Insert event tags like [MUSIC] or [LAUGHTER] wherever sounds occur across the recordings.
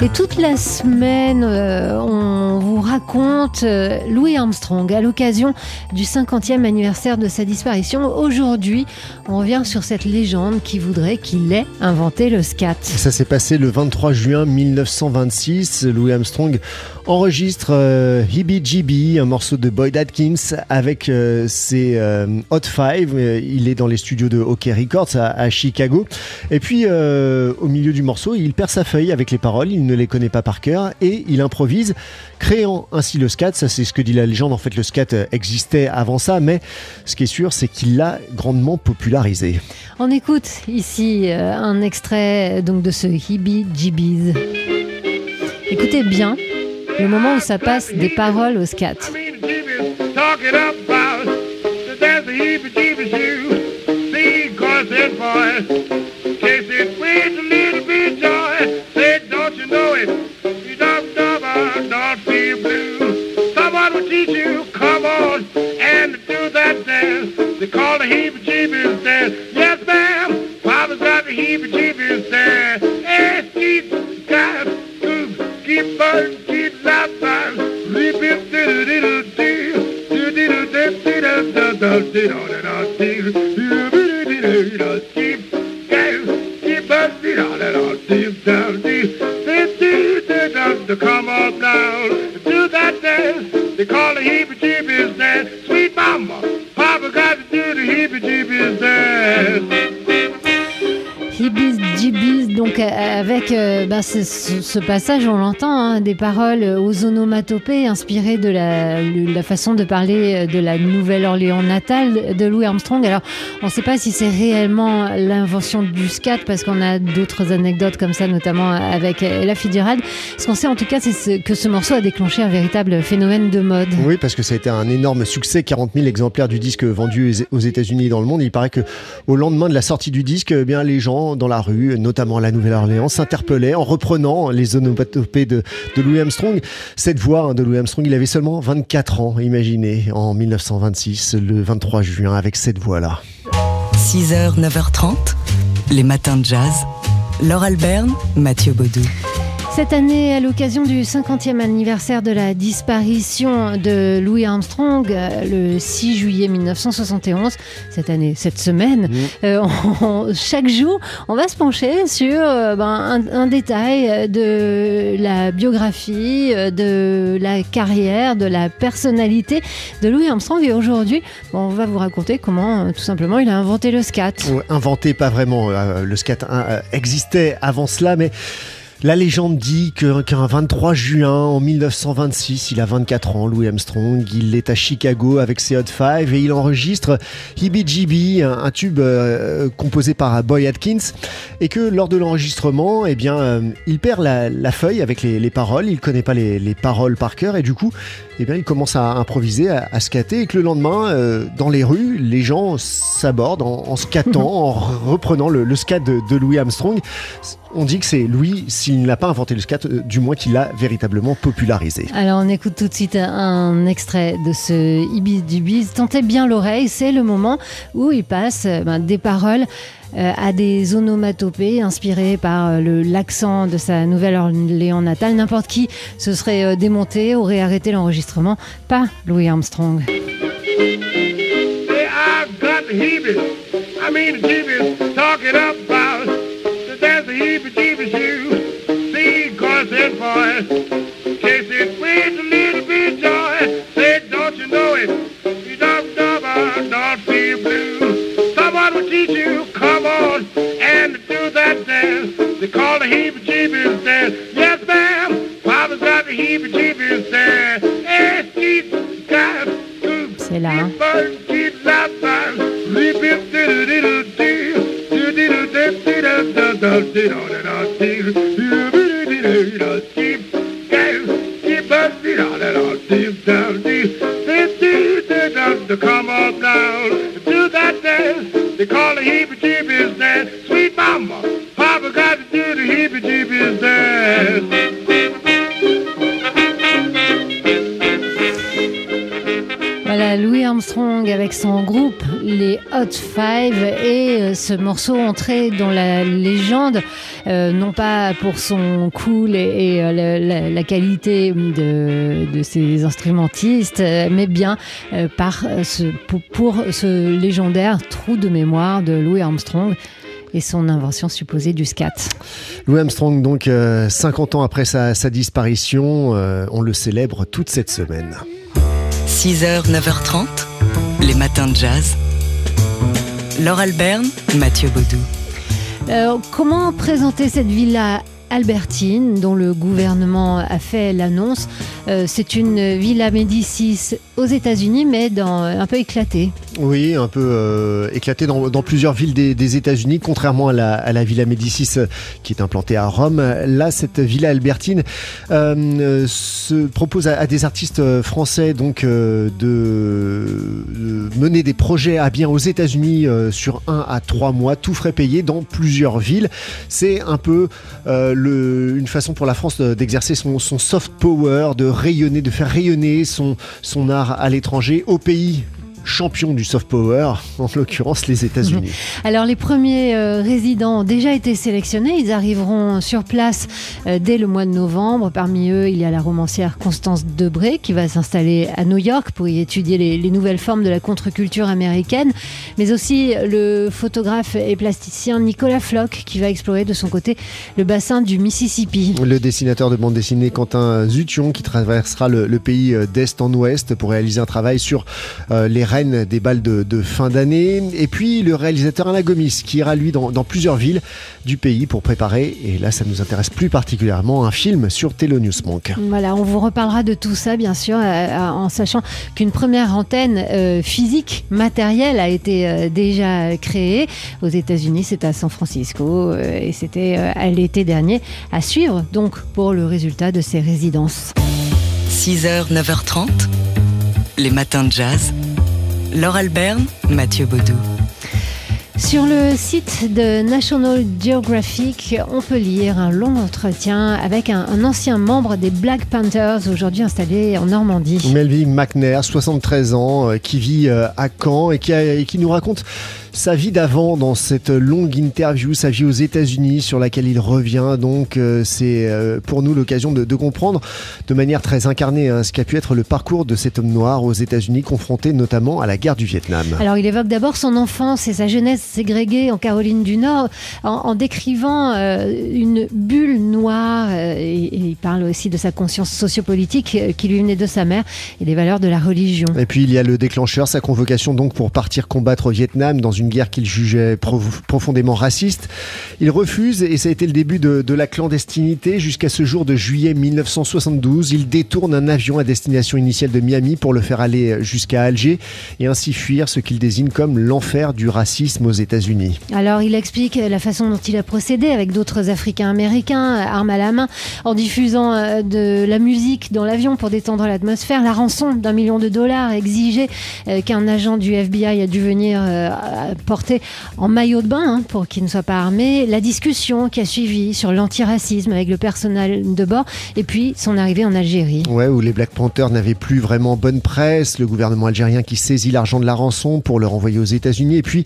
Et toute la semaine, euh, on vous raconte euh, Louis Armstrong à l'occasion du 50e anniversaire de sa disparition. Aujourd'hui, on revient sur cette légende qui voudrait qu'il ait inventé le scat. Ça s'est passé le 23 juin 1926. Louis Armstrong enregistre euh, Hibby Jibby, un morceau de Boyd Atkins avec euh, ses Hot Five. Il est dans les studios de OK Records à, Chicago. Et puis, au milieu du morceau, il perd sa feuille avec les paroles. Ne les connaît pas par cœur et il improvise, créant ainsi le scat. Ça, c'est ce que dit la légende. En fait, le scat euh, existait avant ça, mais ce qui est sûr, c'est qu'il l'a grandement popularisé. On écoute ici euh, un extrait donc de ce Hibby Jibbies. Écoutez bien le moment où ça passe des paroles au scat. Come up now, do that dance. They call the ce, passage, on l'entend, hein, des paroles aux onomatopées inspirées de la, façon de parler euh, de la Nouvelle-Orléans natale de Louis Armstrong. Alors, on ne sait pas si c'est réellement l'invention du scat, parce qu'on a d'autres anecdotes comme ça, notamment avec euh, Ella Fitzgerald. Ce qu'on sait en tout cas, c'est ce- que ce morceau a déclenché un véritable phénomène de mode. Oui, parce que ça a été un énorme succès, 40 000 exemplaires du disque vendus aux États-Unis et dans le monde. Il paraît que au lendemain de la sortie du disque, eh bien les gens dans la rue, notamment à la Nouvelle-Orléans, s'interpellaient en reprenant les onomatopées de, de Louis Armstrong. Cette voix hein, de Louis Armstrong, il avait seulement 24 ans, imaginez, en 1926, le 23 juin, avec cette voix-là. 6h, 9h30, les matins de jazz. Laure Alberne, Mathieu Baudou. Cette année, à l'occasion du 50e anniversaire de la disparition de Louis Armstrong, euh, le 6 juillet 1971, cette année, cette semaine, euh, [LAUGHS] on- chaque jour, on va se pencher sur euh, ben, un, un détail de la biographie, de la carrière, de la personnalité de Louis Armstrong. Et aujourd'hui, bon, on va vous raconter comment, tout simplement, il a inventé le scat. Ouais, Inventé, pas vraiment. euh, le scat hein, existait avant cela, mais la légende dit que- qu'un 23 juin en 1926, il a 24 ans, Louis Armstrong. Il est à Chicago avec ses Hot Five et il enregistre Hibby Jibby, un, un tube euh, composé par Boy Atkins. Et que lors de l'enregistrement, eh bien, euh, il perd la, la feuille avec les, les paroles. Il connaît pas les, les paroles par cœur et du coup, eh bien, il commence à improviser, à, à scatter, et que le lendemain, euh, dans les rues, les gens s'abordent en, en scattant, [LAUGHS] en reprenant le, le scat de, de Louis Armstrong. On dit que c'est Louis, s'il n'a pas inventé le scat, euh, du moins qu'il l'a véritablement popularisé. Alors on écoute tout de suite un extrait de ce Ibis du Biz. Tentez bien l'oreille, c'est le moment où il passe euh, ben, des paroles euh, à des onomatopées inspirées par euh, l'accent de sa Nouvelle-Orléans natale. N'importe qui se serait euh, démonté, aurait arrêté l'enregistrement, pas Louis Armstrong. C'est là. hein. Voilà, Louis Armstrong avec son groupe les Hot Five et euh, ce morceau entré dans la légende, euh, non pas pour son cool et, euh, la, qualité de, ses instrumentistes, mais bien pour, ce légendaire trou de mémoire de Louis Armstrong et son invention supposée du scat. Louis Armstrong, donc euh, 50 ans après sa, disparition, on le célèbre toute cette semaine. 6h, 9h30, les matins de jazz. Laure Alberne, Mathieu Baudou. Euh, comment présenter cette villa albertine dont le gouvernement a fait l'annonce? Euh, C'est une villa Médicis aux États-Unis, mais dans, un peu éclatée. Oui, un peu euh, éclaté dans, plusieurs villes des, États-Unis, contrairement à la, Villa Médicis euh, qui est implantée à Rome. Là, cette villa albertine euh, euh, se propose à, des artistes euh, français donc euh, de, mener des projets à bien aux États-Unis euh, sur un à trois mois, tout frais payé dans plusieurs villes. C'est un peu euh, une façon pour la France de- d'exercer son, son soft power, de rayonner, de faire rayonner son, son art à l'étranger, au pays champion du soft power, [LAUGHS] en l'occurrence les États-Unis. [LAUGHS] Alors les premiers euh, résidents ont déjà été sélectionnés, ils arriveront sur place euh, dès le mois de novembre. Parmi eux, il y a la romancière Constance Debré qui va s'installer à New York pour y étudier les, les nouvelles formes de la contre-culture américaine, mais aussi le photographe et plasticien Nicolas Floch qui va explorer de son côté le bassin du Mississippi. Le dessinateur de bande dessinée Quentin Zution qui traversera le, le pays euh, d'est en ouest pour réaliser un travail sur euh, les des balles de, de fin d'année. Et puis le réalisateur Alain Gomis qui ira lui dans, dans plusieurs villes du pays pour préparer, et là ça nous intéresse plus particulièrement, un film sur Thelonious Monk. Voilà, on vous reparlera de tout ça, bien sûr, euh, euh, en sachant qu'une première antenne euh, physique, matérielle, a été euh, déjà créée. Aux États-Unis, c'est à San Francisco euh, et c'était euh, à l'été dernier. À suivre, donc, pour le résultat de ces résidences. 6h, 9h30, les matins de jazz. Laure Alberne, Mathieu Baudou. Sur le site de National Geographic, on peut lire un long entretien avec un, un ancien membre des Black Panthers, aujourd'hui installé en Normandie. Melvin McNair, 73 ans, euh, qui vit euh, à Caen et qui, a- et qui nous raconte sa vie d'avant dans cette longue interview, sa vie aux États-Unis sur laquelle il revient. Donc euh, c'est euh, pour nous l'occasion de, de comprendre de manière très incarnée hein, ce qu'a pu être le parcours de cet homme noir aux États-Unis, confronté notamment à la guerre du Vietnam. Alors il évoque d'abord son enfance et sa jeunesse ségrégée en Caroline du Nord en, en décrivant euh, une bulle noire et, et il parle aussi de sa conscience sociopolitique qui lui venait de sa mère et des valeurs de la religion. Et puis il y a le déclencheur, sa convocation donc pour partir combattre au Vietnam dans une guerre qu'il jugeait prof- profondément raciste. Il refuse et ça a été le début de, de la clandestinité jusqu'à ce jour de juillet 1972. Il détourne un avion à destination initiale de Miami pour le faire aller jusqu'à Alger et ainsi fuir ce qu'il désigne comme l'enfer du racisme aux États-Unis. Alors il explique la façon dont il a procédé avec d'autres Africains américains, euh, armes à la main, en diffusant euh, de la musique dans l'avion pour détendre l'atmosphère, la rançon d'un million de dollars exigée euh, qu'un agent du FBI a dû venir porter en maillot de bain hein, pour qu'il ne soit pas armé, la discussion qui a suivi sur l'antiracisme avec le personnel de bord et puis son arrivée en Algérie. Ouais, où les Black Panthers n'avaient plus vraiment bonne presse, le gouvernement algérien qui saisit l'argent de la rançon pour le renvoyer aux États-Unis, et puis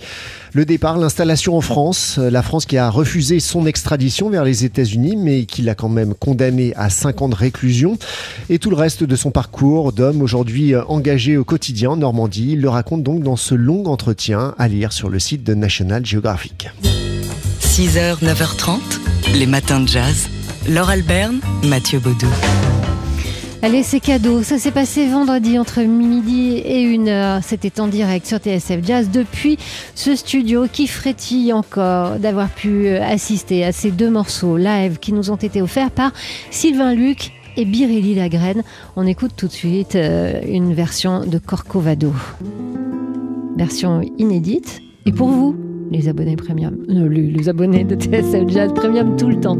le départ, l'installation en France, la France qui a refusé son extradition vers les États-Unis, mais qui l'a quand même condamné à 5 ans de réclusion, et tout le reste de son parcours d'homme aujourd'hui euh, engagé au quotidien en Normandie, il le raconte donc dans ce long entretien à lire sur le site de National Geographic. 6h, 9h30, les matins de jazz. Laure Alberne, Mathieu Baudou. Allez, c'est cadeau. Ça s'est passé vendredi entre midi et 1h. C'était en direct sur TSF Jazz depuis ce studio qui frétille encore d'avoir pu euh, assister à ces deux morceaux live qui nous ont été offerts par Sylvain Luc et Biréli Lagraine. On écoute tout de suite euh, une version de Corcovado. Version inédite. Et pour vous, les abonnés premium, les, les abonnés de TSF Jazz Premium tout le temps.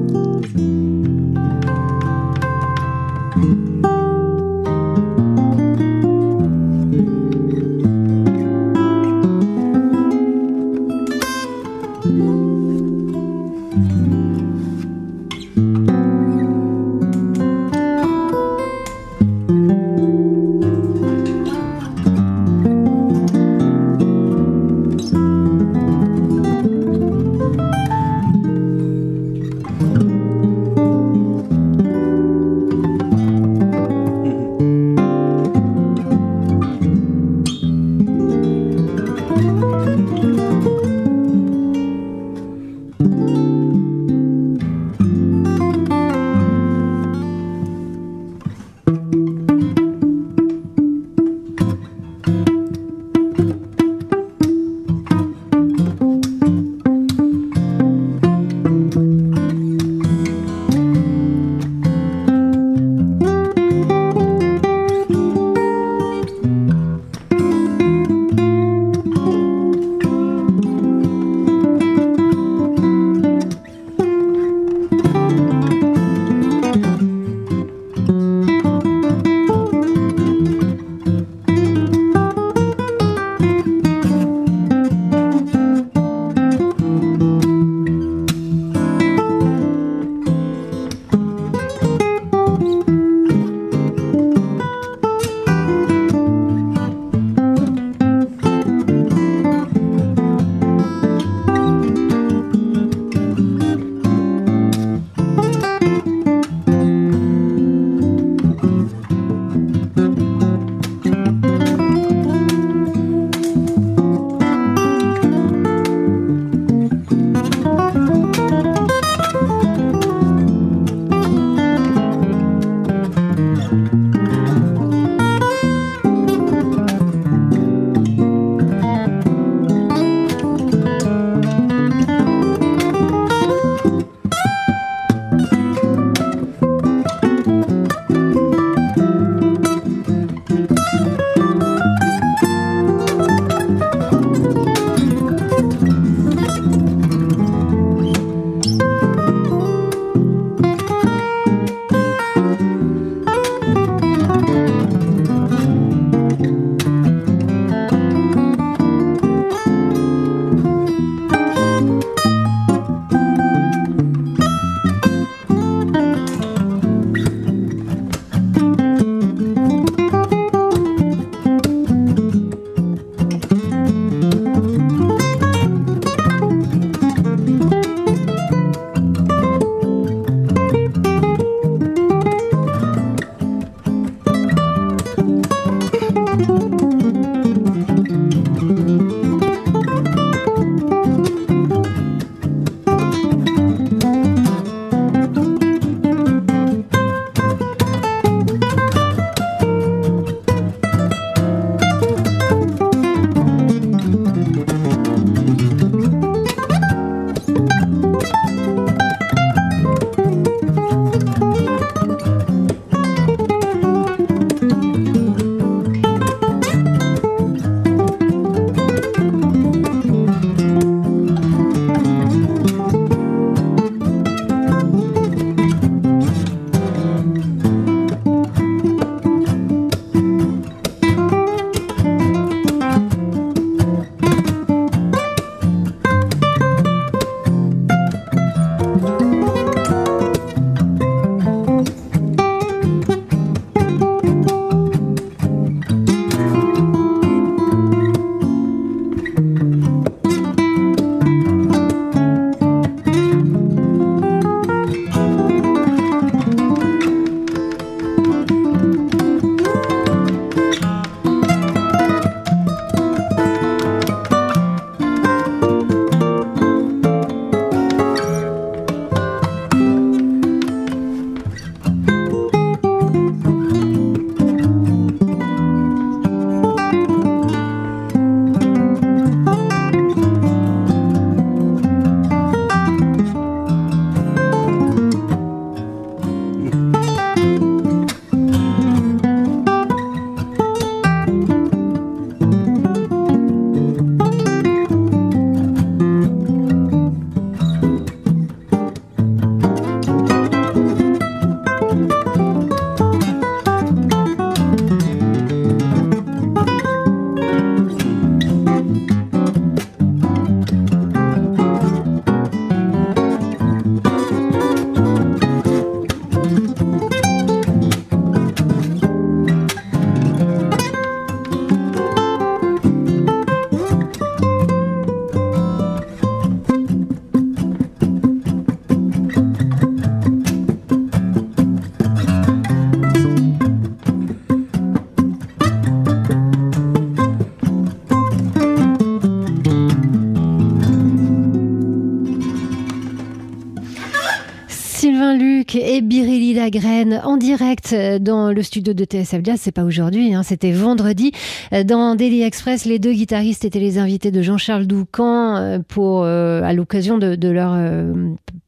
Lagraine en direct dans le studio de TSF Jazz. C'est pas aujourd'hui, hein, c'était vendredi. Dans Daily Express, les deux guitaristes étaient les invités de Jean-Charles Doucan euh, pour, euh, à l'occasion de, leur euh,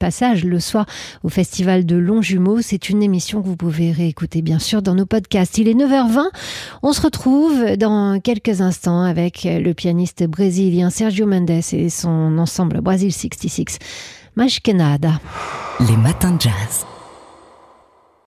passage le soir au Festival de Longjumeau. C'est une émission que vous pouvez réécouter bien sûr dans nos podcasts. Il est 9h20. On se retrouve dans quelques instants avec le pianiste brésilien Sergio Mendes et son ensemble Brasil 66. Mais que nada. Les matins de jazz.